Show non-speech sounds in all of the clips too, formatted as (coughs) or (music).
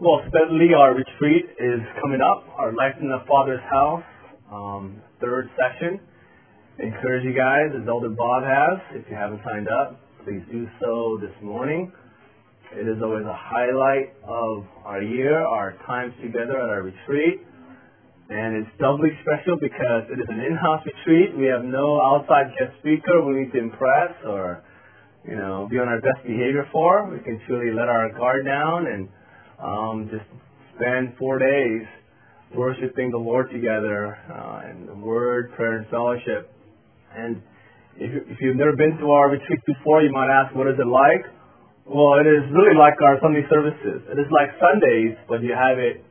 Well, steadily our retreat is coming up. Our Life in the Father's House, um, third session. I encourage you guys, as Elder Bob has, if you haven't signed up, please do so this morning. It is always a highlight of our year, our times together at our retreat. And it's doubly special because it is an in-house retreat. We have no outside guest speaker we need to impress or, you know, be on our best behavior for. We can truly let our guard down and um, just spend four days worshiping the Lord together uh, in the Word, prayer, and fellowship. And if, if you've never been to our retreat before, you might ask, what is it like? Well, it is really like our Sunday services. It is like Sundays, but you have it,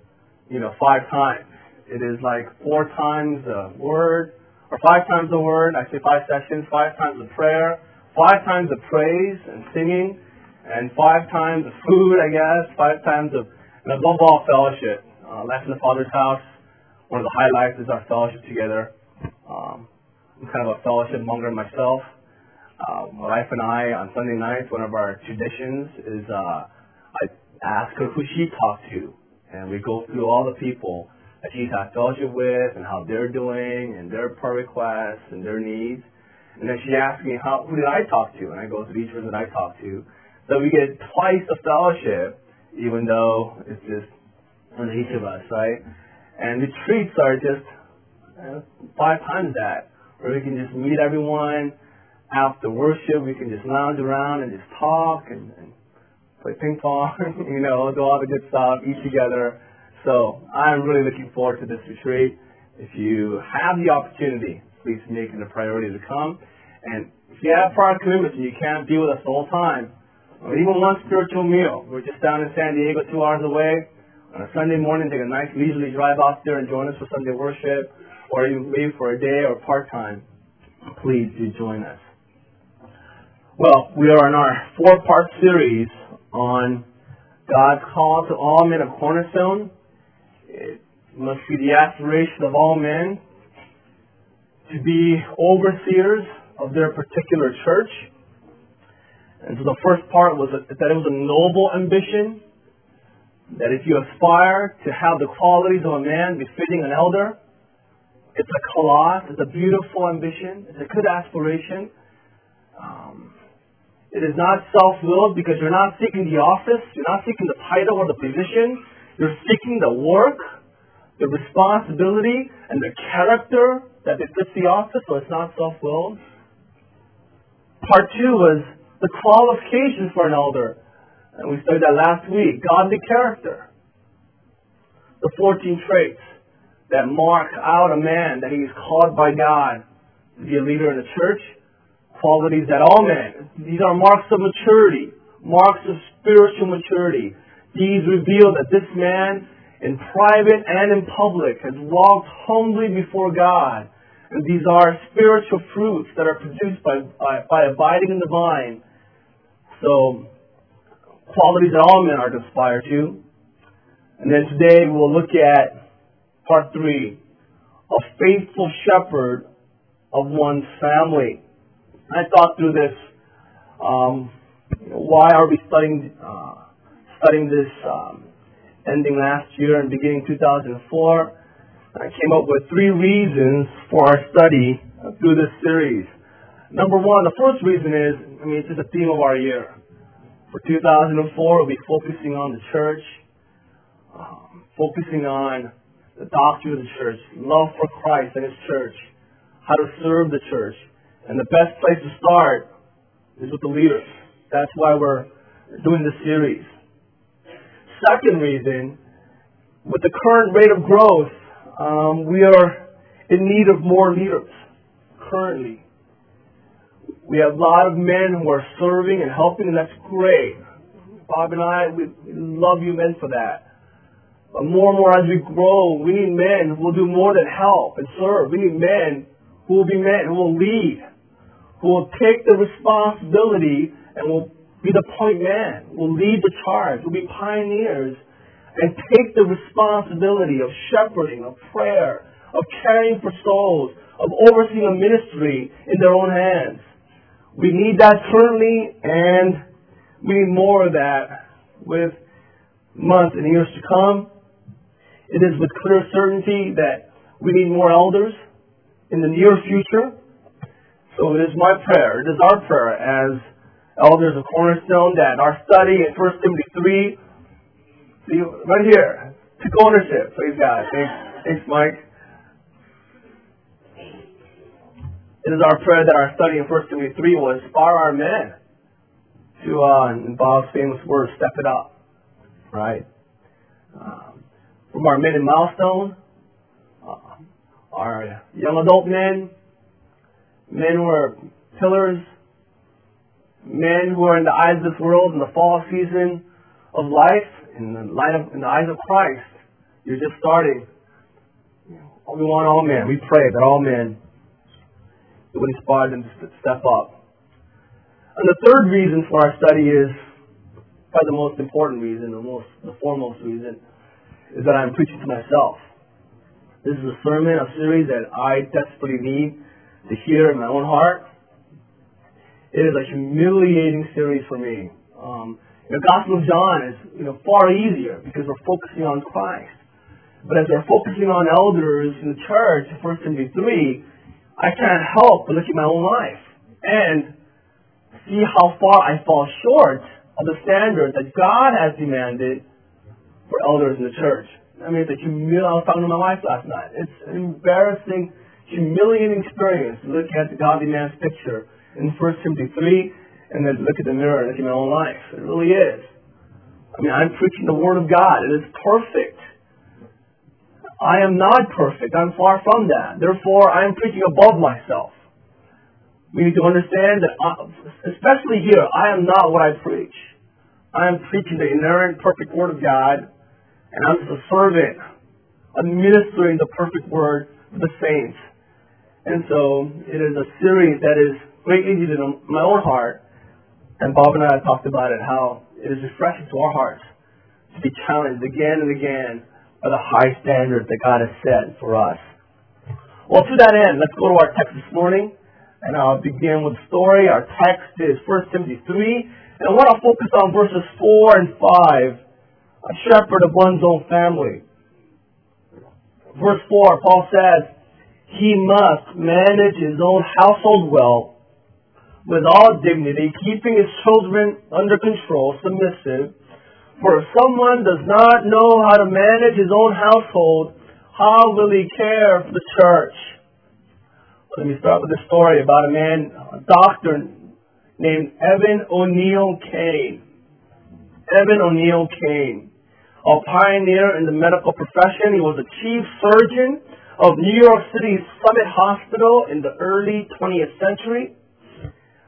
you know, five times. It is like four times the word, or five times the word, actually five sessions, five times the prayer, five times the praise and singing, and five times the food, I guess, five times of, and above all, fellowship. Uh, Life in the Father's house, one of the highlights is our fellowship together. Um, I'm kind of a fellowship monger myself. Uh, my wife and I, on Sunday nights, one of our traditions is uh, I ask her who she talked to, and we go through all the people that she's had fellowship with and how they're doing and their prayer requests and their needs. And then she asks me, how, who did I talk to? And I go through each person that I talked to. So we get twice the fellowship, even though it's just on each of us, right? And retreats are just uh, five times that, where we can just meet everyone after worship. We can just lounge around and just talk and, and play ping pong, (laughs) you know, do all the good stuff, eat together. So I'm really looking forward to this retreat. If you have the opportunity, please make it a priority to come. And if you have prior commitments and you can't be with us the whole time, or even one spiritual meal, we're just down in San Diego, two hours away. On a Sunday morning, take a nice leisurely drive out there and join us for Sunday worship, or even maybe for a day or part time. Please do join us. Well, we are in our four part series on God's call to all men of Cornerstone. It must be the aspiration of all men to be overseers of their particular church. And so the first part was that it was a noble ambition, that if you aspire to have the qualities of a man befitting an elder, it's a coloss, it's a beautiful ambition, it's a good aspiration. Um, it is not self-willed because you're not seeking the office, you're not seeking the title or the position, you're seeking the work, the responsibility, and the character that befits the office, so it's not self-willed. Part two was the qualifications for an elder. And we studied that last week. Godly character. The 14 traits that mark out a man that he is called by God to be a leader in the church. Qualities that all men, these are marks of maturity, marks of spiritual maturity, these reveal that this man, in private and in public, has walked humbly before God. And these are spiritual fruits that are produced by, by, by abiding in the vine. So, qualities that all men are to aspire to. And then today we'll look at part three, a faithful shepherd of one's family. I thought through this. Um, why are we studying uh, studying this um, ending last year and beginning 2004, I came up with three reasons for our study through this series. Number one, the first reason is, I mean, it's just a theme of our year. For 2004, we'll be focusing on the church, um, focusing on the doctrine of the church, love for Christ and His church, how to serve the church. And the best place to start is with the leaders. That's why we're doing this series. Second reason, with the current rate of growth, um, we are in need of more leaders currently. We have a lot of men who are serving and helping, and that's great. Bob and I, we love you men for that. But more and more as we grow, we need men who will do more than help and serve. We need men who will be men who will lead, who will take the responsibility and will be the point man, will lead the charge, will be pioneers, and take the responsibility of shepherding, of prayer, of caring for souls, of overseeing a ministry in their own hands. We need that currently, and we need more of that with months and years to come. It is with clear certainty that we need more elders in the near future. So it is my prayer, it is our prayer as elders of Cornerstone that our study in 1 Timothy 3, see, right here, took ownership. Praise God. Thanks, thanks Mike. It is our prayer that our study in 1 Timothy 3 will inspire our men to, uh, in Bob's famous words, step it up. Right? Um, from our men in milestone, uh, our young adult men, men who are pillars, men who are in the eyes of this world in the fall season of life, in the light of in the eyes of Christ. You're just starting. We want all men. We pray that all men would inspire them to step up. And the third reason for our study is probably the most important reason, the most the foremost reason, is that I'm preaching to myself. This is a sermon, a series that I desperately need to hear in my own heart. It is a humiliating series for me. Um, the Gospel of John is you know far easier because we're focusing on Christ. But as we're focusing on elders in the church, 1 Timothy 3, I can't help but look at my own life and see how far I fall short of the standard that God has demanded for elders in the church. I mean, it's a humiliating, I was talking my wife last night. It's an embarrassing, humiliating experience to look at the godly man's picture in 1 Timothy 3 and then look at the mirror and look at my own life. It really is. I mean, I'm preaching the Word of God. It is perfect. I am not perfect. I'm far from that. Therefore, I am preaching above myself. We need to understand that, uh, especially here, I am not what I preach. I am preaching the inerrant, perfect Word of God, and I'm just a servant, administering the perfect Word to the saints. And so, it is a series that is greatly needed in my own heart. And Bob and I have talked about it, how it is refreshing to our hearts to be challenged again and again are the high standards that God has set for us. Well, to that end, let's go to our text this morning, and I'll begin with the story. Our text is 1 Timothy 3, and I want to focus on verses 4 and 5, a shepherd of one's own family. Verse 4, Paul says, He must manage his own household well, with all dignity, keeping his children under control, submissive, for if someone does not know how to manage his own household, how will he care for the church? Let me start with a story about a man, a doctor named Evan O'Neill Kane. Evan O'Neill Kane, a pioneer in the medical profession. He was a chief surgeon of New York City's Summit Hospital in the early 20th century.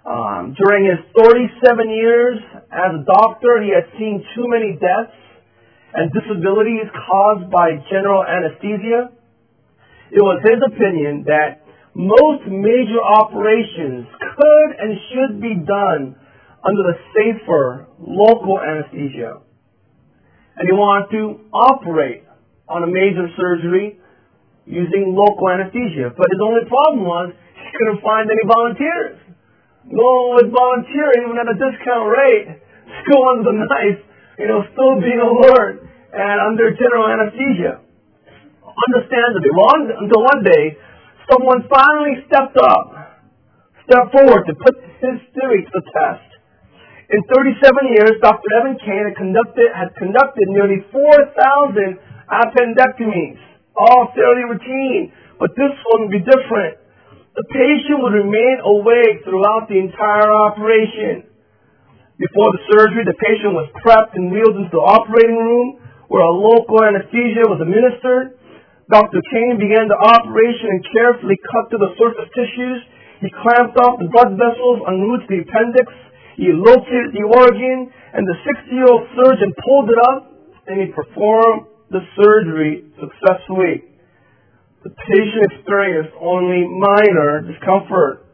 Um, during his 37 years as a doctor, he had seen too many deaths and disabilities caused by general anesthesia. It was his opinion that most major operations could and should be done under the safer local anesthesia. And he wanted to operate on a major surgery using local anesthesia. But his only problem was he couldn't find any volunteers with volunteering even at a discount rate, go under the knife, you know, still being alert and under general anesthesia. Understandably, well, until one day, someone finally stepped up, stepped forward to put his theory to the test. In 37 years, Dr. Evan Kane had conducted, had conducted nearly 4,000 appendectomies, all fairly routine, but this one would be different. The patient would remain awake throughout the entire operation. Before the surgery, the patient was prepped and wheeled into the operating room where a local anesthesia was administered. Dr. Kane began the operation and carefully cut through the surface tissues. He clamped off the blood vessels en route to the appendix. He located the organ, and the 60-year-old surgeon pulled it up, and he performed the surgery successfully the patient experienced only minor discomfort.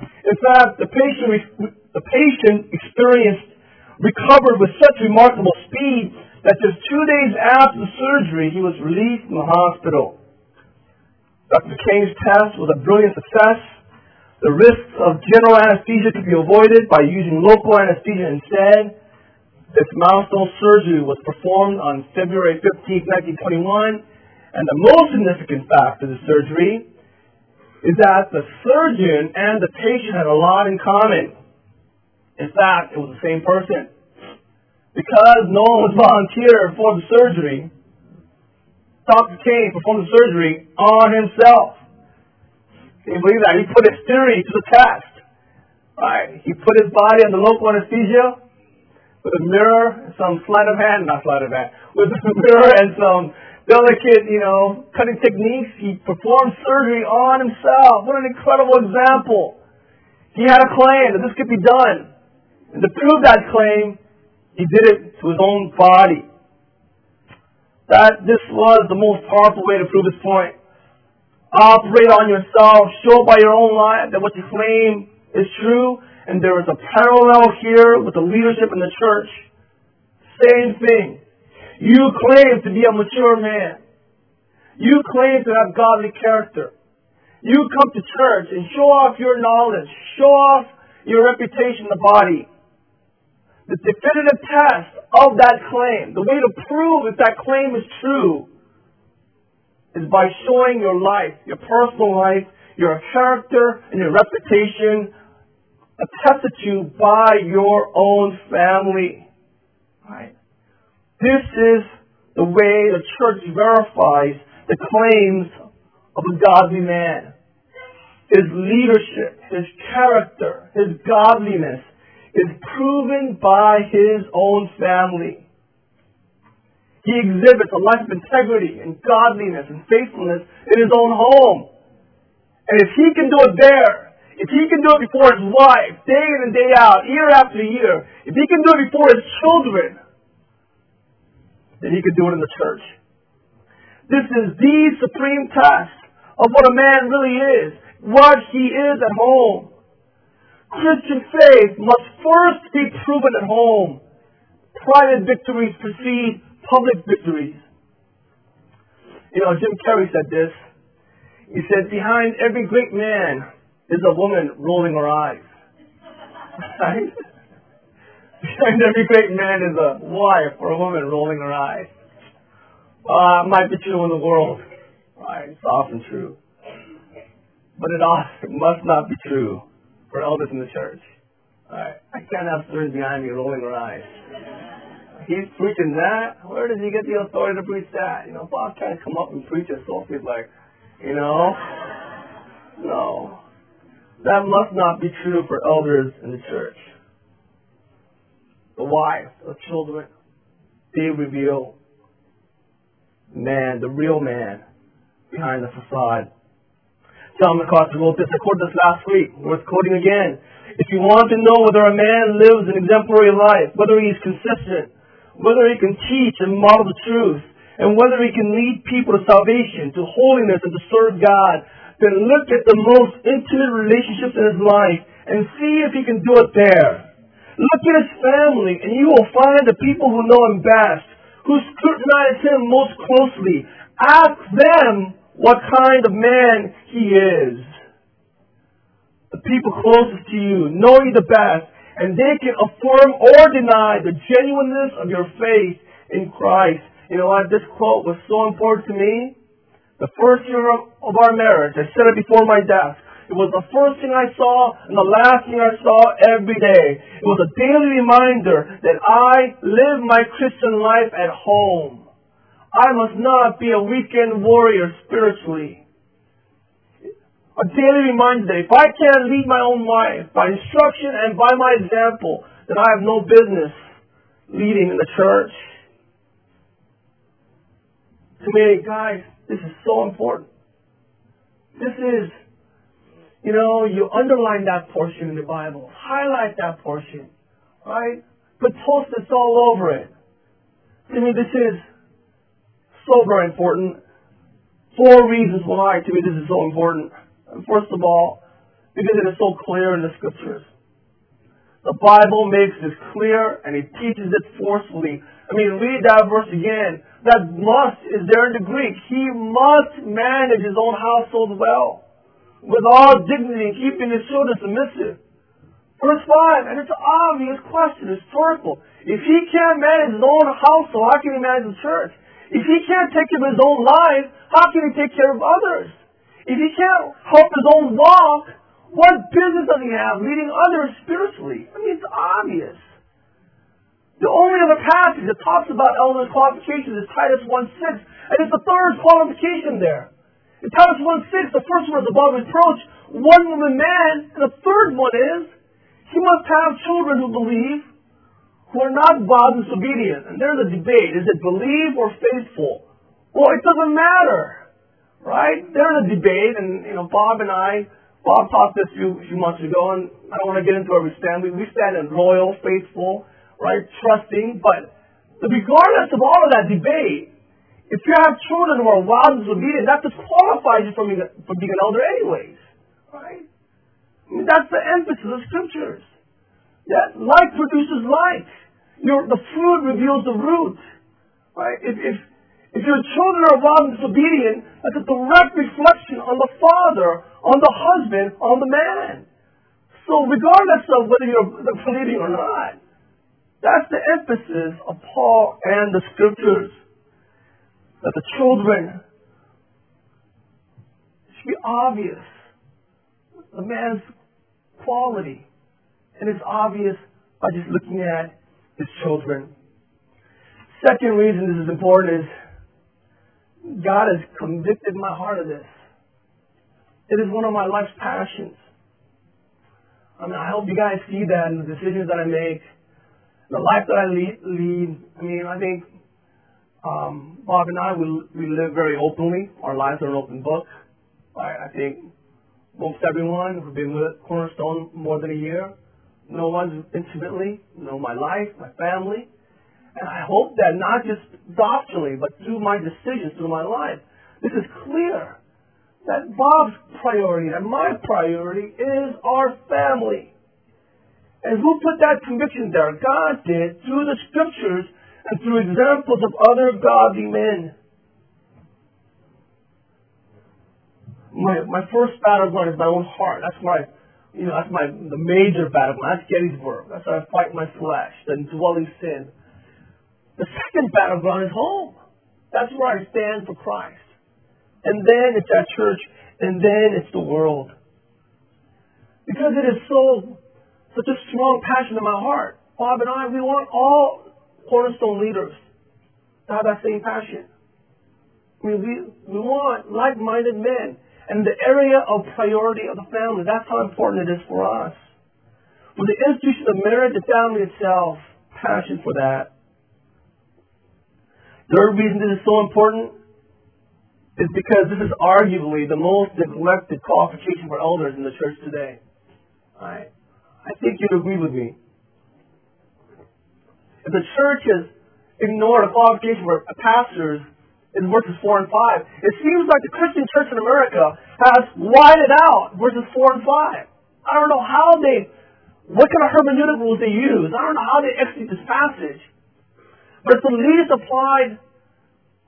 In fact, the patient, the patient experienced recovered with such remarkable speed that just two days after the surgery, he was released from the hospital. Dr. Kane's test was a brilliant success. The risks of general anesthesia could be avoided by using local anesthesia instead. This milestone surgery was performed on February 15, 1921, and the most significant fact of the surgery is that the surgeon and the patient had a lot in common. In fact, it was the same person. Because no one was (laughs) volunteered for the surgery, Dr. Kane performed the surgery on himself. Can you believe that? He put his theory to the test. Right? He put his body under local anesthesia with a mirror, some sleight of hand, not sleight of hand, with a (laughs) mirror and some delicate, you know, cutting techniques. He performed surgery on himself. What an incredible example. He had a claim that this could be done. And to prove that claim, he did it to his own body. That this was the most powerful way to prove his point. Operate on yourself. Show by your own life that what you claim is true. And there is a parallel here with the leadership in the church. Same thing. You claim to be a mature man. You claim to have godly character. You come to church and show off your knowledge, show off your reputation in the body. The definitive test of that claim, the way to prove if that claim is true, is by showing your life, your personal life, your character, and your reputation attested to by your own family. Right? This is the way the church verifies the claims of a godly man. His leadership, his character, his godliness is proven by his own family. He exhibits a life of integrity and godliness and faithfulness in his own home. And if he can do it there, if he can do it before his wife, day in and day out, year after year, if he can do it before his children, then he could do it in the church. This is the supreme test of what a man really is, what he is at home. Christian faith must first be proven at home. Private victories precede public victories. You know, Jim Carrey said this. He said, behind every great man is a woman rolling her eyes. (laughs) Right? Behind every great man is a wife or a woman rolling her eyes. Uh, might be true in the world. Right? It's often true. But it often (laughs) must not be true for elders in the church. Right? I can't have sisters behind me rolling her eyes. He's preaching that. Where does he get the authority to preach that? You know, Bob can't come up and preach it. Sophie's like, you know, no. That must not be true for elders in the church the wife, the children, they reveal man, the real man behind the facade. John MacArthur wrote this. I quoted this last week. Worth quoting again. If you want to know whether a man lives an exemplary life, whether he is consistent, whether he can teach and model the truth, and whether he can lead people to salvation, to holiness, and to serve God, then look at the most intimate relationships in his life and see if he can do it there. Look at his family, and you will find the people who know him best, who scrutinize him most closely. Ask them what kind of man he is. The people closest to you know you the best, and they can affirm or deny the genuineness of your faith in Christ. You know what? This quote was so important to me. The first year of our marriage, I said it before my desk. It was the first thing I saw and the last thing I saw every day. It was a daily reminder that I live my Christian life at home. I must not be a weekend warrior spiritually. A daily reminder that if I can't lead my own life by instruction and by my example, then I have no business leading in the church. To me, guys, this is so important. This is you know, you underline that portion in the Bible. Highlight that portion. Right? Put post-its all over it. To me, this is so very important. Four reasons why, to me, this is so important. First of all, because it is so clear in the scriptures. The Bible makes this clear and it teaches it forcefully. I mean, read that verse again. That must is there in the Greek. He must manage his own household well with all dignity and keeping his children submissive. Verse 5, and it's an obvious question, historical. If he can't manage his own household, how can he manage the church? If he can't take care of his own life, how can he take care of others? If he can't help his own walk, what business does he have leading others spiritually? I mean, it's obvious. The only other passage that talks about elders' qualifications is Titus 1.6, and it's the third qualification there. In Titus 1.6, the first one is above reproach, one woman man, and the third one is he must have children who believe, who are not wild and disobedient. And there's a debate. Is it believe or faithful? Well, it doesn't matter. Right? There's a debate, and, you know, Bob and I, Bob talked this a few, few months ago, and I don't want to get into where we stand. We, we stand in loyal, faithful, right, trusting, but regardless of all of that debate, if you have children who are wild and disobedient, that disqualifies you from being, from being an elder anyways. Right? That's the emphasis of scriptures. That like produces like. Your, the fruit reveals the root. Right? If, if, if your children are wild and disobedient, that's a direct reflection on the father, on the husband, on the man. So regardless of whether you're believing or not, that's the emphasis of Paul and the scriptures. That the children should be obvious. The man's quality. And it's obvious by just looking at his children. Second reason this is important is God has convicted my heart of this. It is one of my life's passions. I mean, I hope you guys see that in the decisions that I make, the life that I lead. lead. I mean, I think um, Bob and I, we, we live very openly. Our lives are an open book. I, I think most everyone who's been with Cornerstone more than a year know us intimately, know my life, my family. And I hope that not just doctrinally, but through my decisions, through my life, this is clear that Bob's priority and my priority is our family. And who put that conviction there? God did through the scriptures and through examples of other godly men. my my first battleground is my own heart. That's my you know, that's my the major battleground. That's Gettysburg. That's how I fight my flesh, the indwelling sin. The second battleground is home. That's where I stand for Christ. And then it's at church, and then it's the world. Because it is so such a strong passion in my heart. Bob and I, we want all cornerstone leaders to have that same passion. I mean, we, we want like-minded men and the area of priority of the family. That's how important it is for us. For the institution of marriage, the family itself, passion for that. Third reason this is so important is because this is arguably the most neglected qualification for elders in the church today. Right? I think you'd agree with me. If the church has ignored a qualification for pastors in verses 4 and 5. It seems like the Christian church in America has widened out verses 4 and 5. I don't know how they, what kind of hermeneutic rules they use. I don't know how they exegete this passage. But it's the least applied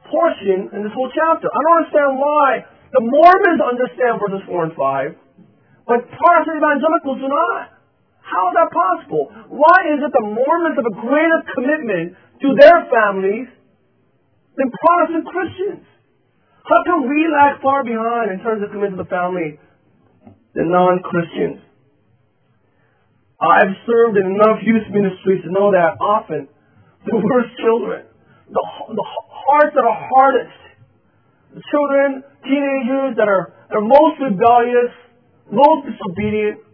portion in this whole chapter. I don't understand why the Mormons understand verses 4 and 5, but Protestant evangelicals do not. How is that possible? Why is it the Mormons have a greater commitment to their families than Protestant Christians. How come we lag far behind in terms of commitment to the family than non-Christians? I've served in enough youth ministries to know that often the (laughs) worst children, the, the hearts that are hardest, the children, teenagers that are, that are most rebellious, most disobedient,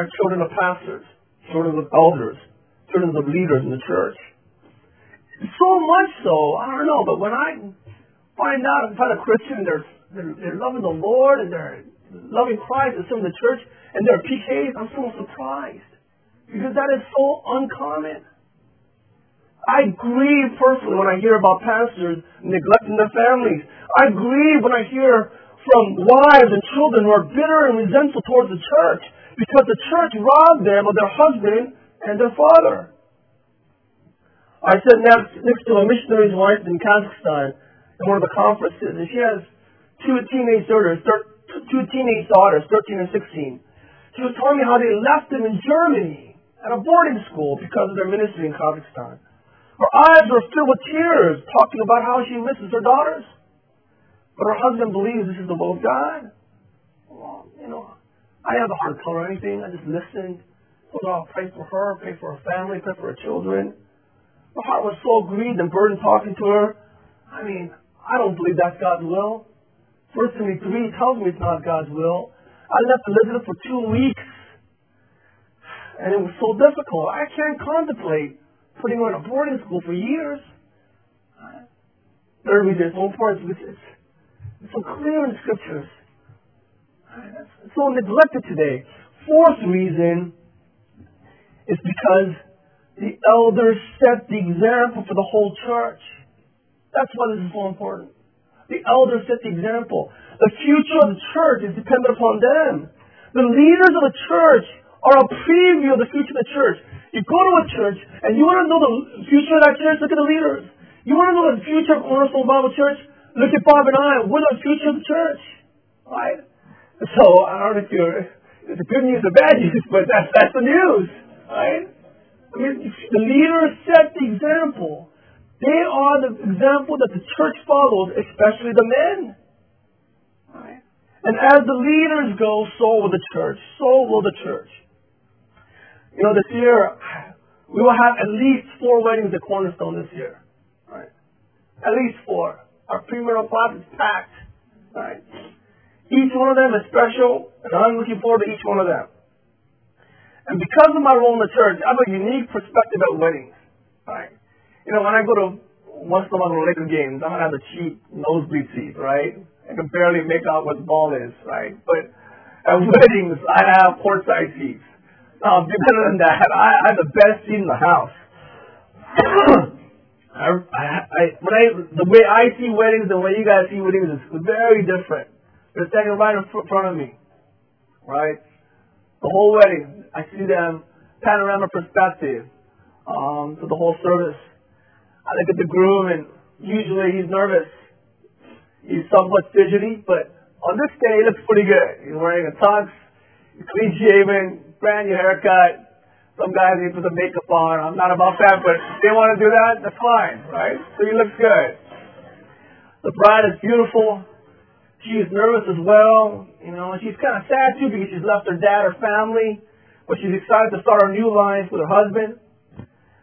are children of pastors, children of elders, children of leaders in the church. So much so, I don't know, but when I find out, I'm a Christian, they're, they're, they're loving the Lord and they're loving Christ and serving the church and they're PKs, I'm so surprised. Because that is so uncommon. I grieve personally when I hear about pastors neglecting their families. I grieve when I hear from wives and children who are bitter and resentful towards the church because the church robbed them of their husband and their father. I sat next, next to a missionary's wife in Kazakhstan in one of the conferences, and she has two teenage daughters, two teenage daughters, 13 and 16. She was telling me how they left him in Germany at a boarding school because of their ministry in Kazakhstan. Her eyes were filled with tears, talking about how she misses her daughters. But her husband believes this is the will of God. Well, you know, I didn't have heart to tell her anything. I just listened. Told her I'll pray for her, pray for her family, pray for her children. My heart was so grieved and burdened talking to her. I mean, I don't believe that's God's will. First Timothy 3 tells me it's not God's will. I left Elizabeth for two weeks. And it was so difficult. I can't contemplate putting her in a boarding school for years. Third reason, it's so important. It's, it's so clear in the scriptures. So neglected today. Fourth reason is because the elders set the example for the whole church. That's why this is so important. The elders set the example. The future of the church is dependent upon them. The leaders of the church are a preview of the future of the church. You go to a church and you want to know the future of that church, look at the leaders. You want to know the future of Cornerstone Bible Church, look at Bob and I. We're the future of the church. Right? So I don't know if you're the good news or bad (laughs) news, but that's that's the news. Right? I mean the leaders set the example. They are the example that the church follows, especially the men. Right? And as the leaders go, so will the church. So will the church. You know, this year, we will have at least four weddings at Cornerstone this year. Right? At least four. Our premarital class is packed. Right? Each one of them is special, and I'm looking forward to each one of them. And because of my role in the church, I have a unique perspective at weddings. Right? you know, when I go to once in a while to games, I'm gonna have the cheap nosebleed seat, right? I can barely make out what the ball is, right? But at (laughs) weddings, I have courtside seats. Um, (laughs) better than that, I, I have the best seat in the house. (coughs) I, I, I, I, the way I see weddings and the way you guys see weddings is very different. They're standing right in front of me, right? The whole wedding, I see them panorama perspective um, to the whole service. I look at the groom, and usually he's nervous. He's somewhat fidgety, but on this day, he looks pretty good. He's wearing a tux, clean shaven, brand new haircut. Some guys need to put the makeup on. I'm not about that, but if they want to do that, that's fine, right? So he looks good. The bride is beautiful. She's nervous as well, you know, and she's kind of sad too because she's left her dad, her family, but she's excited to start her new life with her husband.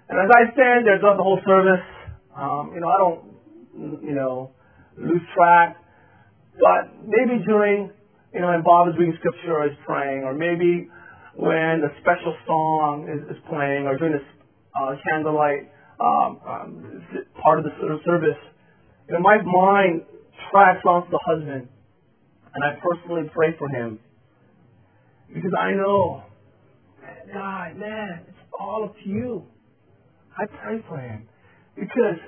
And as I stand there throughout the whole service, um, you know, I don't, you know, lose track. But maybe during, you know, when Bob is reading scripture or is praying, or maybe when the special song is, is playing, or during this uh, candlelight um, um, part of the service, you know, my mind onto the husband, and I personally pray for him because I know, God, man, it's all up to you. I pray for him because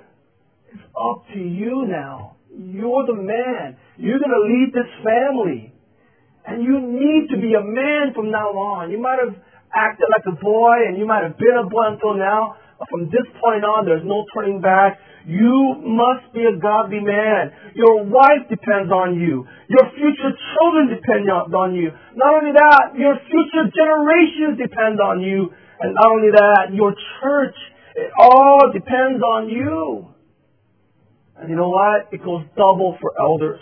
it's up to you now. You're the man. You're going to lead this family. And you need to be a man from now on. You might have acted like a boy and you might have been a boy until now. But from this point on, there's no turning back. You must be a godly man. Your wife depends on you. Your future children depend on you. Not only that, your future generations depend on you. And not only that, your church it all depends on you. And you know what? It goes double for elders.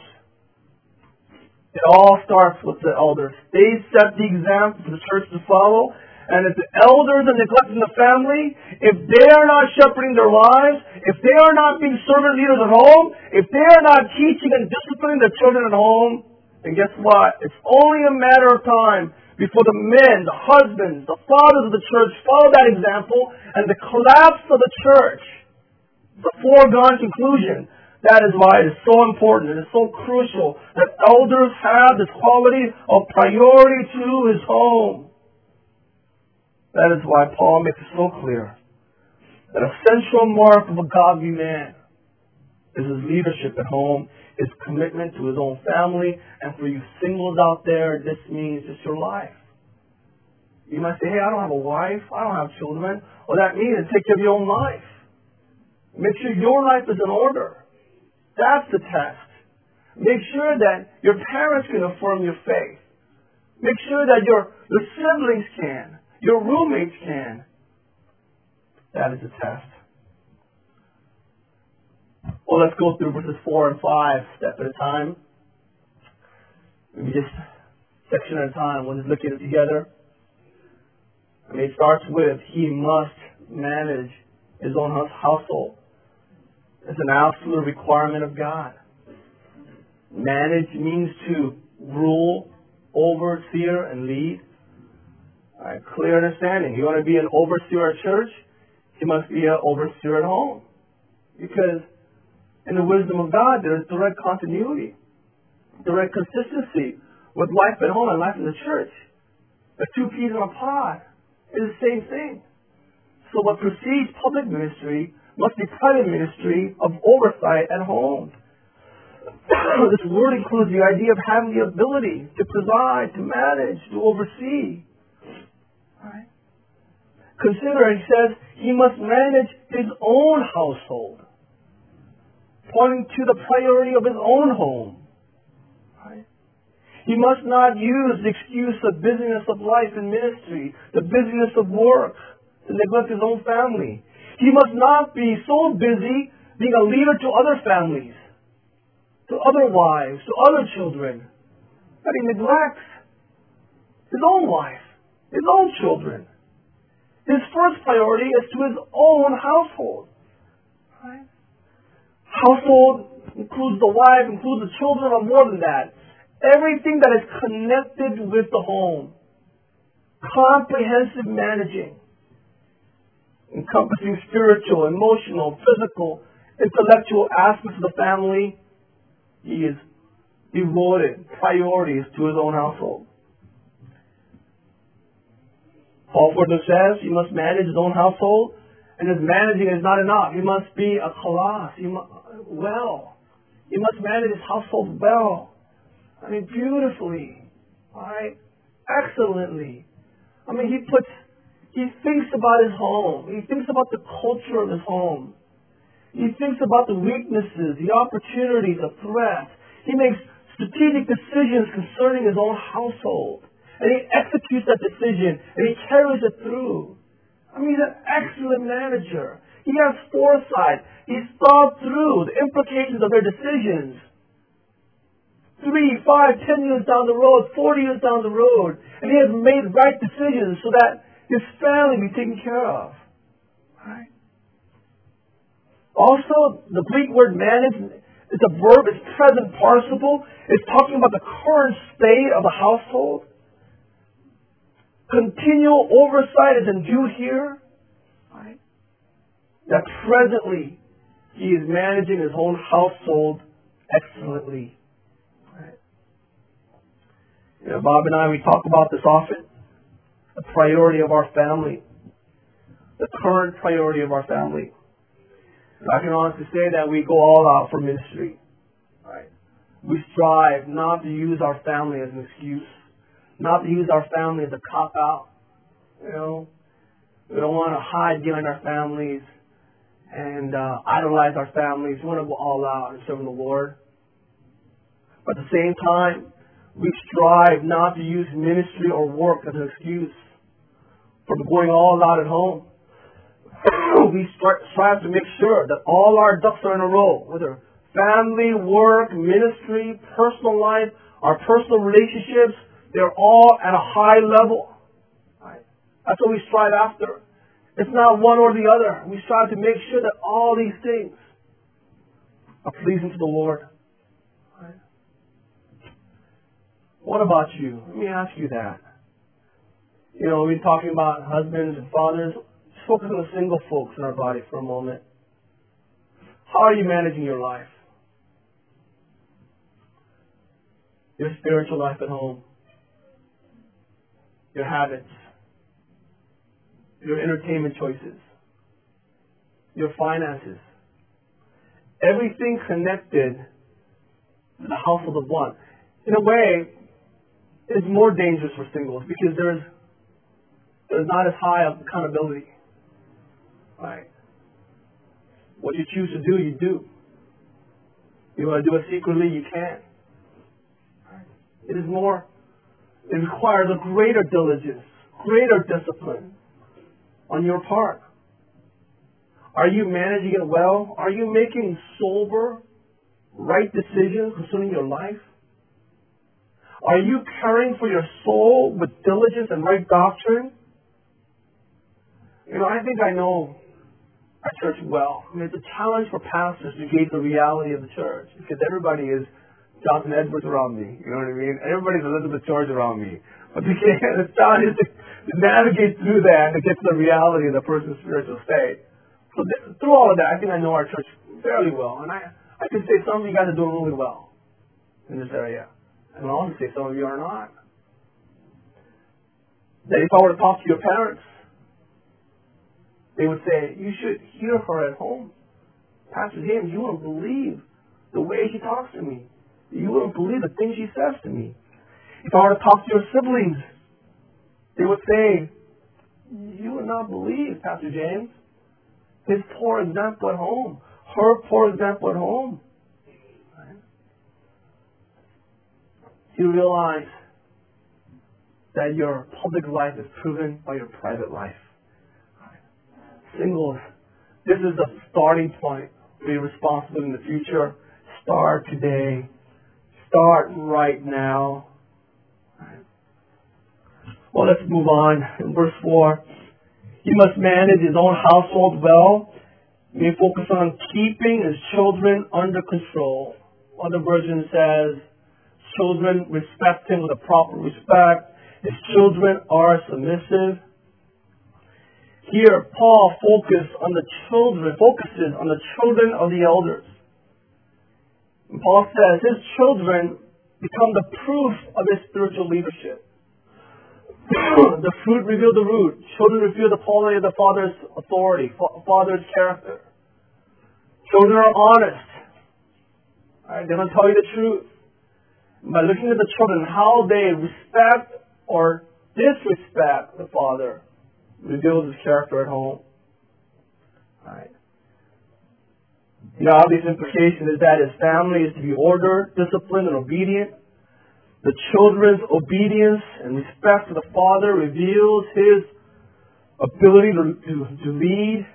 It all starts with the elders. They set the example for the church to follow. And if the elders are neglecting the family, if they are not shepherding their lives, if they are not being servant leaders at home, if they are not teaching and disciplining their children at home, then guess what? It's only a matter of time before the men, the husbands, the fathers of the church follow that example and the collapse of the church, the foregone conclusion. That is why it is so important, and it is so crucial that elders have this quality of priority to his home. That is why Paul makes it so clear that a central mark of a godly man is his leadership at home his commitment to his own family. And for you singles out there, this means just your life. You might say, hey, I don't have a wife. I don't have children. Well, that means take care of your own life. Make sure your life is in order. That's the test. Make sure that your parents can affirm your faith. Make sure that your, your siblings can. Your roommates can. That is a test. Well, let's go through verses 4 and 5, step at a time. Maybe just section at a time. We'll just look at it together. I mean, it starts with, he must manage his own household. It's an absolute requirement of God. Manage means to rule, overseer, and lead. Right, clear understanding. You want to be an overseer at church? You must be an overseer at home. Because in the wisdom of God, there is direct continuity, direct consistency with life at home and life in the church. The two peas in a pod is the same thing. So what precedes public ministry must be private ministry of oversight at home. (coughs) this word includes the idea of having the ability to preside, to manage, to oversee. Right? Consider, he says, he must manage his own household, pointing to the priority of his own home. Right? He must not use the excuse of busyness of life and ministry, the busyness of work, to neglect his own family. He must not be so busy being a leader to other families to other wives, to other children, that he neglects his own wife, his own children. His first priority is to his own household. Right? Household includes the wife, includes the children, or more than that. Everything that is connected with the home. Comprehensive managing. Encompassing spiritual, emotional, physical, intellectual aspects of the family he is devoted priorities to his own household. Paul further says he must manage his own household, and his managing is not enough. He must be a must, well. He must manage his household well. I mean, beautifully, right? Excellently. I mean, he puts, he thinks about his home. He thinks about the culture of his home. He thinks about the weaknesses, the opportunities, the threats. He makes strategic decisions concerning his own household. And he executes that decision and he carries it through. I mean, he's an excellent manager. He has foresight. He's thought through the implications of their decisions. Three, five, ten years down the road, forty years down the road. And he has made right decisions so that his family be taken care of. Right? Also, the Greek word manage is a verb, it's present participle. It's talking about the current state of the household. Continual oversight is in view here. Right? That presently he is managing his own household excellently. Right? You know, Bob and I, we talk about this often. The priority of our family. The current priority of our family. I can honestly say that we go all out for ministry. Right? We strive not to use our family as an excuse, not to use our family as a cop out. You know, we don't want to hide behind our families and uh, idolize our families. We want to go all out and serve the Lord. But at the same time, we strive not to use ministry or work as an excuse for going all out at home (clears throat) we strive to make sure that all our ducks are in a row, whether family, work, ministry, personal life, our personal relationships, they're all at a high level. Right? That's what we strive after. It's not one or the other. We strive to make sure that all these things are pleasing to the Lord. Right? What about you? Let me ask you that. You know, we're talking about husbands and fathers focus on the single folks in our body for a moment. How are you managing your life? Your spiritual life at home, your habits, your entertainment choices, your finances, everything connected to the household of one. In a way, is more dangerous for singles because there's there's not as high of accountability. Right? What you choose to do, you do. You want to do it secretly, you can. It is more, It requires a greater diligence, greater discipline on your part. Are you managing it well? Are you making sober, right decisions concerning your life? Are you caring for your soul with diligence and right doctrine? You know, I think I know our church well. I mean, it's a challenge for pastors to gauge the reality of the church because everybody is Jonathan Edwards around me. You know what I mean? Everybody's Elizabeth George around me. But the challenge is to, to navigate through that to get to the reality of the person's spiritual state. So th- through all of that, I think I know our church fairly well, and I I can say some of you guys are doing really well in this area, and I'll also say some of you are not. That if I were to talk to your parents, they would say, you should hear her at home. Pastor James, you wouldn't believe the way she talks to me. You wouldn't believe the things she says to me. If I were to talk to your siblings, they would say, you would not believe, Pastor James, his poor example at home, her poor example at home. You realize that your public life is proven by your private life. Singles, this is the starting point. Be responsible in the future. Start today. Start right now. Well, let's move on. In verse 4, he must manage his own household well. May focus on keeping his children under control. Other version says, children respect him with a proper respect. His children are submissive. Here, Paul focuses on the children, focuses on the children of the elders. Paul says his children become the proof of his spiritual leadership. (coughs) the fruit reveal the root. Children reveal the quality of the father's authority, father's character. Children are honest. Right? They're going to tell you the truth. By looking at the children, how they respect or disrespect the father reveals his character at home. Right? The obvious implication is that his family is to be ordered, disciplined, and obedient. The children's obedience and respect to the father reveals his ability to, to, to lead.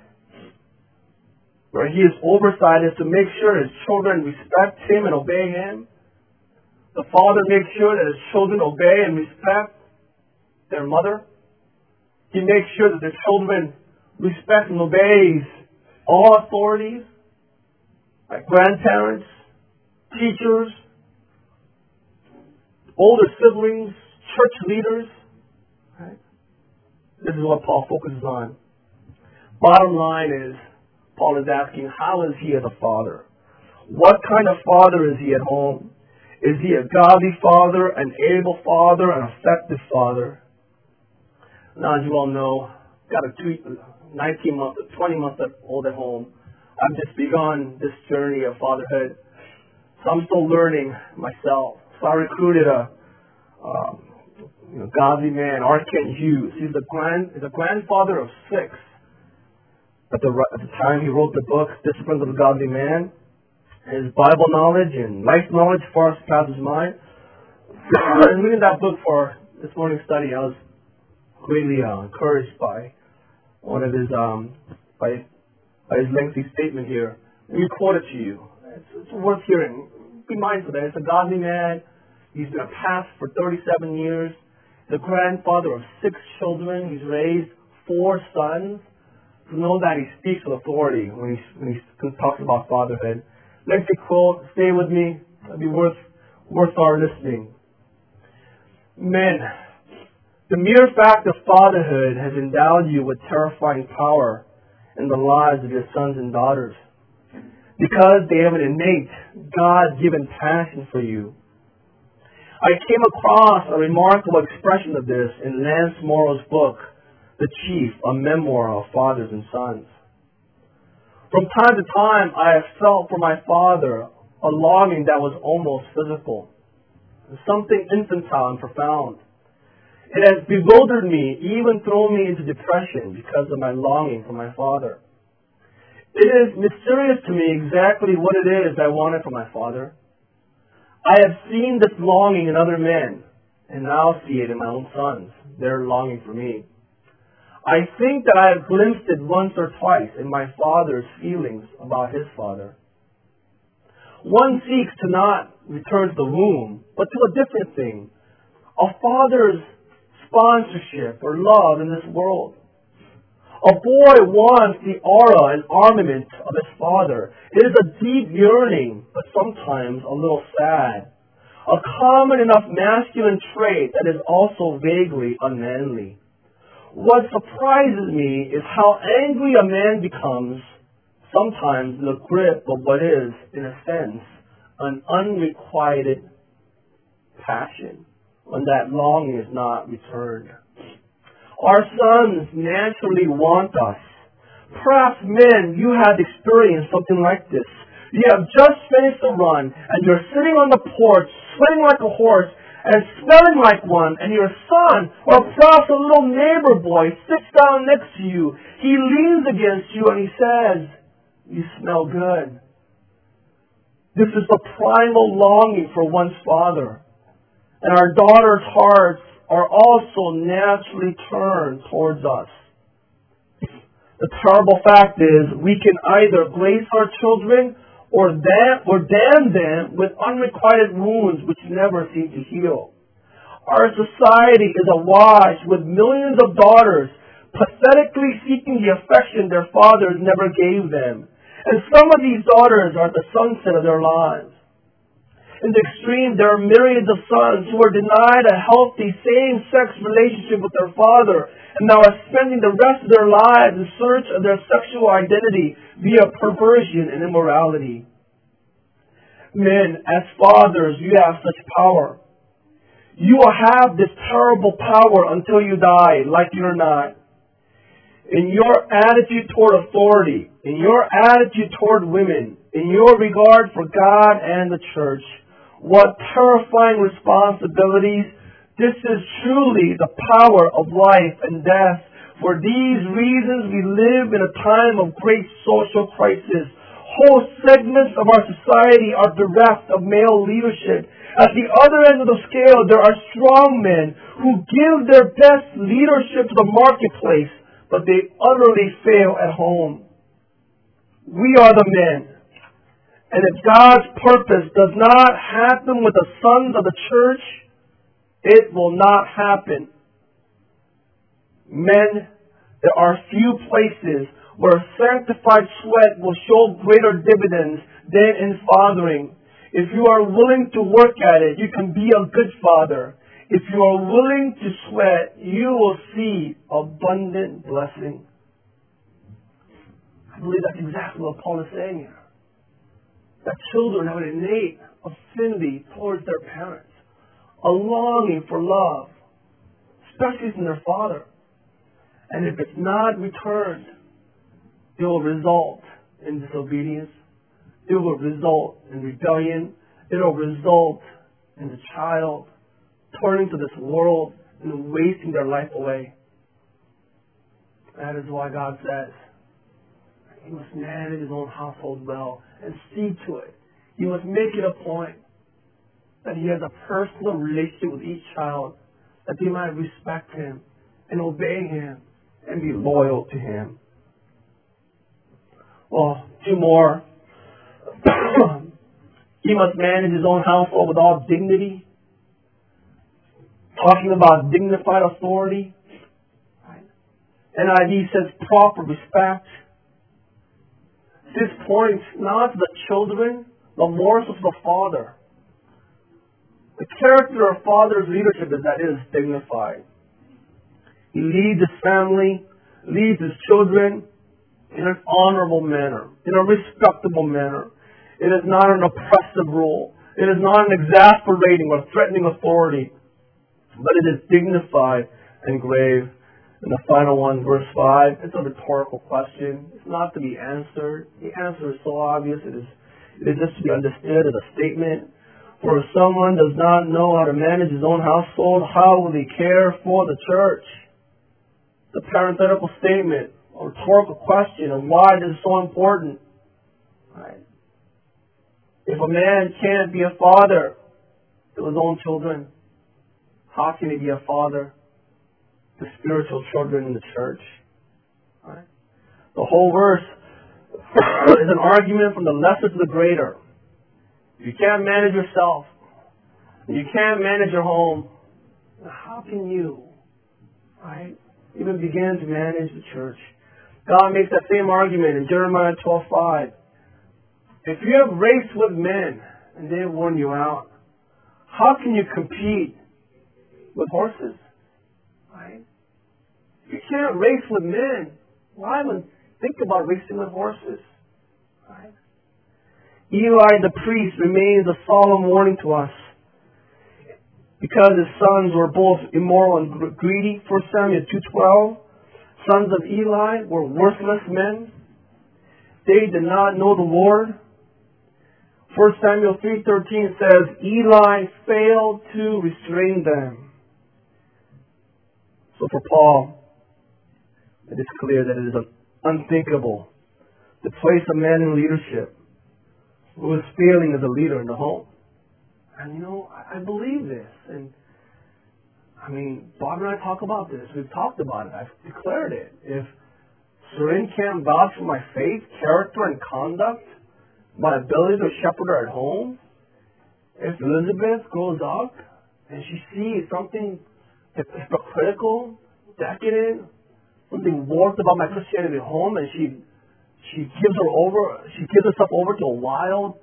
Where he is oversight is to make sure his children respect him and obey him. The father makes sure that his children obey and respect their mother. He makes sure that the children respect and obeys all authorities, grandparents, teachers, older siblings, church leaders. Right? This is what Paul focuses on. Bottom line is, Paul is asking, how is he as a father? What kind of father is he at home? Is he a godly father, an able father, an effective father? Now, as you all know, got a two, 19 month, 20 month old at home. I've just begun this journey of fatherhood. So I'm still learning myself. So I recruited a, um, you know, godly man, R. Kent Hughes. He's the grand, he's a grandfather of six. At the, at the time he wrote the book, Disciplines of a Godly Man, his Bible knowledge and life knowledge far surpasses mine. (coughs) and reading that book for this morning's study, I was greatly uh, encouraged by one of his um, by his lengthy statement here. Me quote it to you. It's, it's worth hearing. Be mindful that it's a godly man. He's been a pastor for 37 years. The grandfather of six children. He's raised four sons. To know that he speaks with authority when he, when he talks about fatherhood. Lengthy quote. Stay with me. It'll be worth worth our listening. Men, the mere fact of fatherhood has endowed you with terrifying power in the lives of your sons and daughters because they have an innate, God given passion for you. I came across a remarkable expression of this in Lance Morrow's book, The Chief, a memoir of fathers and sons. From time to time, I have felt for my father a longing that was almost physical, something infantile and profound. It has bewildered me, even thrown me into depression because of my longing for my father. It is mysterious to me exactly what it is I wanted for my father. I have seen this longing in other men and now see it in my own sons. They're longing for me. I think that I have glimpsed it once or twice in my father's feelings about his father. One seeks to not return to the womb, but to a different thing. A father's sponsorship or love in this world. A boy wants the aura and armament of his father. It is a deep yearning, but sometimes a little sad. A common enough masculine trait that is also vaguely unmanly. What surprises me is how angry a man becomes sometimes in the grip of what is, in a sense, an unrequited passion when that longing is not returned. Our sons naturally want us. Perhaps men, you have experienced something like this. You have just finished a run and you're sitting on the porch, sweating like a horse and smelling like one, and your son, or perhaps a little neighbor boy, sits down next to you. He leans against you and he says, You smell good. This is the primal longing for one's father. And our daughters' hearts are also naturally turned towards us. The terrible fact is we can either grace our children or, dam, or damn them with unrequited wounds which never seem to heal. Our society is awash with millions of daughters pathetically seeking the affection their fathers never gave them. And some of these daughters are at the sunset of their lives. In the extreme, there are myriads of sons who are denied a healthy same-sex relationship with their father and now are spending the rest of their lives in search of their sexual identity via perversion and immorality. Men, as fathers, you have such power. You will have this terrible power until you die, like or not. In your attitude toward authority, in your attitude toward women, in your regard for God and the church, what terrifying responsibilities. This is truly the power of life and death. For these reasons, we live in a time of great social crisis. Whole segments of our society are bereft of male leadership. At the other end of the scale, there are strong men who give their best leadership to the marketplace, but they utterly fail at home. We are the men and if God's purpose does not happen with the sons of the church, it will not happen. Men, there are few places where sanctified sweat will show greater dividends than in fathering. If you are willing to work at it, you can be a good father. If you are willing to sweat, you will see abundant blessing. I believe that's exactly what Paul is saying here that children have an innate affinity towards their parents, a longing for love, especially from their father. And if it's not returned, it will result in disobedience. It will result in rebellion. It will result in the child turning to this world and wasting their life away. That is why God says, he must manage his own household well and see to it. He must make it a point that he has a personal relationship with each child, that they might respect him and obey him and be loyal to him. Well, two more. (clears throat) he must manage his own household with all dignity. Talking about dignified authority. NIV says proper respect. This points not the children, but more to the father. The character of father's leadership is that it is dignified. He leads his family, leads his children in an honorable manner, in a respectable manner. It is not an oppressive rule. It is not an exasperating or threatening authority, but it is dignified and grave. And the final one, verse 5, it's a rhetorical question. It's not to be answered. The answer is so obvious, it is, it is just to be understood as a statement. For if someone does not know how to manage his own household, how will he care for the church? The parenthetical statement, a rhetorical question and why this is so important. Right? If a man can't be a father to his own children, How can he be a father to spiritual children in the church? Right? The whole verse (coughs) is an argument from the lesser to the greater. If you can't manage yourself, you can't manage your home, how can you, right, even begin to manage the church? God makes that same argument in Jeremiah 12:5. If you have raced with men and they have worn you out, how can you compete with horses? Right? You can't race with men. Why even think about racing with horses? Right? Eli the priest remains a solemn warning to us because his sons were both immoral and greedy. 1 Samuel 2.12 Sons of Eli were worthless men. They did not know the Lord. 1 Samuel 3.13 says, Eli failed to restrain them. So for Paul, it is clear that it is unthinkable to place a man in leadership who is failing as a leader in the home. And you know, I, believe this. And I mean, Bob and I talk about this. We've talked about it. I've declared it. If Serene can't vouch for my faith, character, and conduct, my ability to shepherd her at home, if Elizabeth grows up and she sees something hypocritical, decadent, something warped about my Christianity at home, and she she gives her over, she gives herself over to a wild,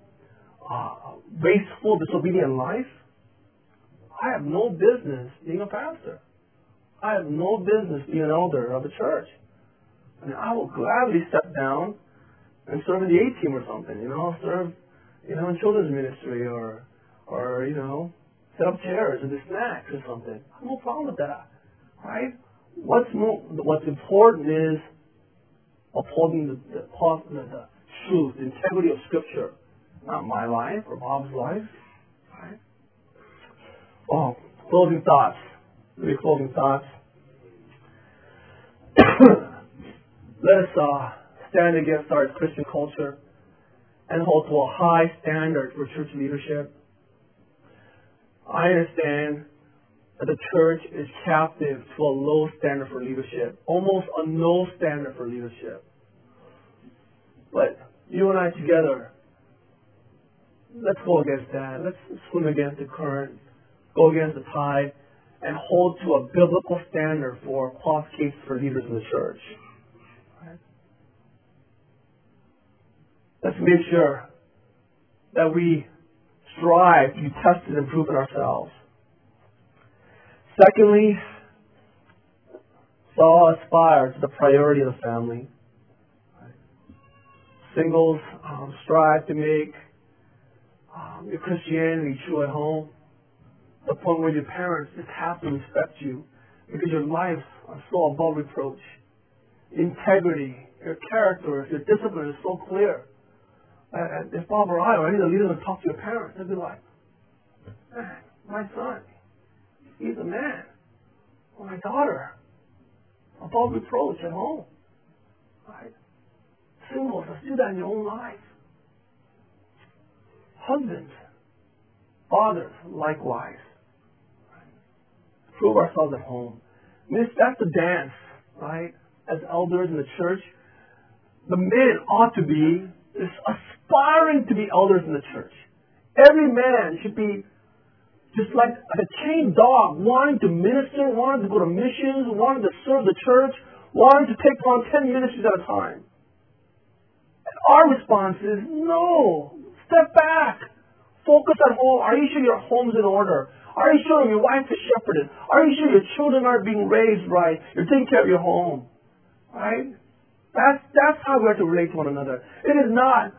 uh, wasteful, disobedient life. I have no business being a pastor. I have no business being an elder of a church. I mean, I will gladly step down and serve in the A team or something. You know, serve, you know, in children's ministry or, or you know, set up chairs or do snacks or something. I have no problem with that, right? What's more, what's important is upholding the, the, the, the truth, the integrity of Scripture, not my life or Bob's life, right? Oh, closing thoughts. Maybe closing thoughts. (coughs) Let us uh, stand against our Christian culture and hold to a high standard for church leadership. I understand that the church is captive to a low standard for leadership, almost a no standard for leadership. But you and I together, let's go against that. Let's swim against the current, go against the tide, and hold to a biblical standard for qualifications for leaders in the church. Let's make sure that we strive to be tested and proven ourselves. Secondly, Saul aspire to the priority of the family. Singles um, strive to make um, your Christianity true at home. The point where your parents just have to respect you because your lives are so above reproach. Integrity, your character, your discipline is so clear. And if Bob or I or any of the leaders would talk to your parents, they'd be like, ah, my son, he's a man. Or my daughter, above reproach at home. Right? Singles, let's do that in your own life. Husbands, fathers, likewise. Prove ourselves at home. Mean, that's the dance, right? As elders in the church, the men ought to be aspiring to be elders in the church. Every man should be just like a chained dog, wanting to minister, wanting to go to missions, wanting to serve the church, wanting to take on 10 ministries at a time. And our response is no. Step back. Focus at home. Are you sure your home's in order? Are you sure your wife is shepherded? Are you sure your children aren't being raised right? You're taking care of your home. Right? That's, that's how we have to relate to one another. It is not,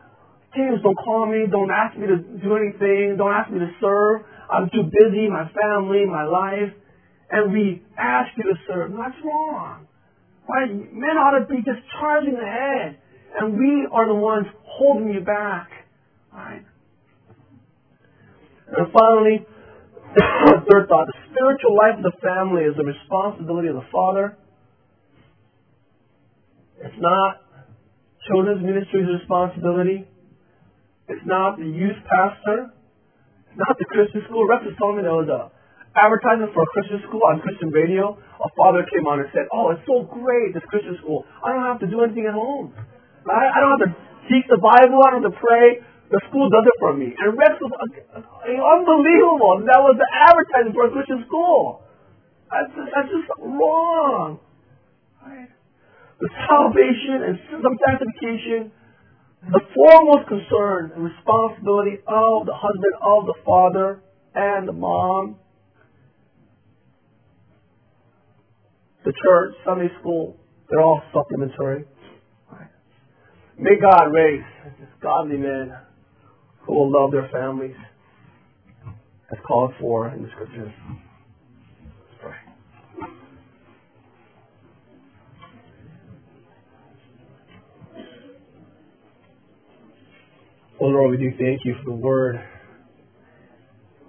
James, don't call me, don't ask me to do anything, don't ask me to serve. I'm too busy, my family, my life. And we ask you to serve. That's wrong. Right? Men ought to be just charging ahead. And we are the ones holding you back. Right? And finally, (coughs) third thought, the spiritual life of the family is the responsibility of the father it's not children's ministry's responsibility. It's not the youth pastor. It's not the Christian school. Rex was telling there was a advertisement for a Christian school on Christian radio, a father came on and said, "Oh, it's so great this Christian school. I don't have to do anything at home. I, I don't have to teach the Bible. I don't have to pray. The school does it for me." And Rex was uh, unbelievable. That was the advertisement for a Christian school. That's just, that's just wrong. Right? The salvation and some sanctification, the foremost concern and responsibility of the husband, of the father, and the mom the church, Sunday school, they're all supplementary. May God raise godly men who will love their families as called for in the scriptures. Oh Lord, we do thank you for the word.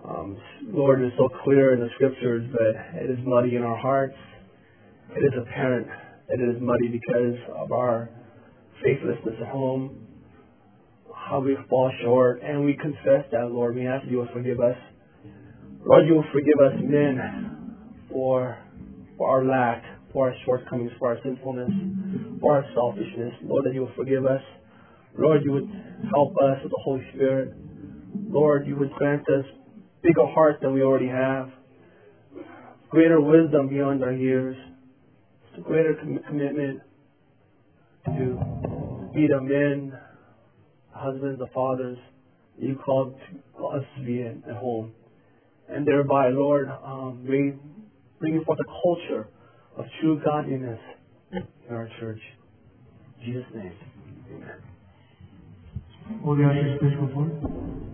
Um, Lord, it is so clear in the scriptures, but it is muddy in our hearts it is apparent that it is muddy because of our faithlessness at home, how we fall short, and we confess that, Lord. We ask you will forgive us. Lord, you will forgive us men for, for our lack, for our shortcomings, for our sinfulness, for our selfishness. Lord, that you will forgive us. Lord, you would help us with the Holy Spirit. Lord, you would grant us bigger hearts than we already have, greater wisdom beyond our years greater com- commitment to be the men, husbands, the fathers you called us to be in at home. And thereby, Lord, um, bring, forth a culture of true godliness in our church. In Jesus' name, amen. Please come forward?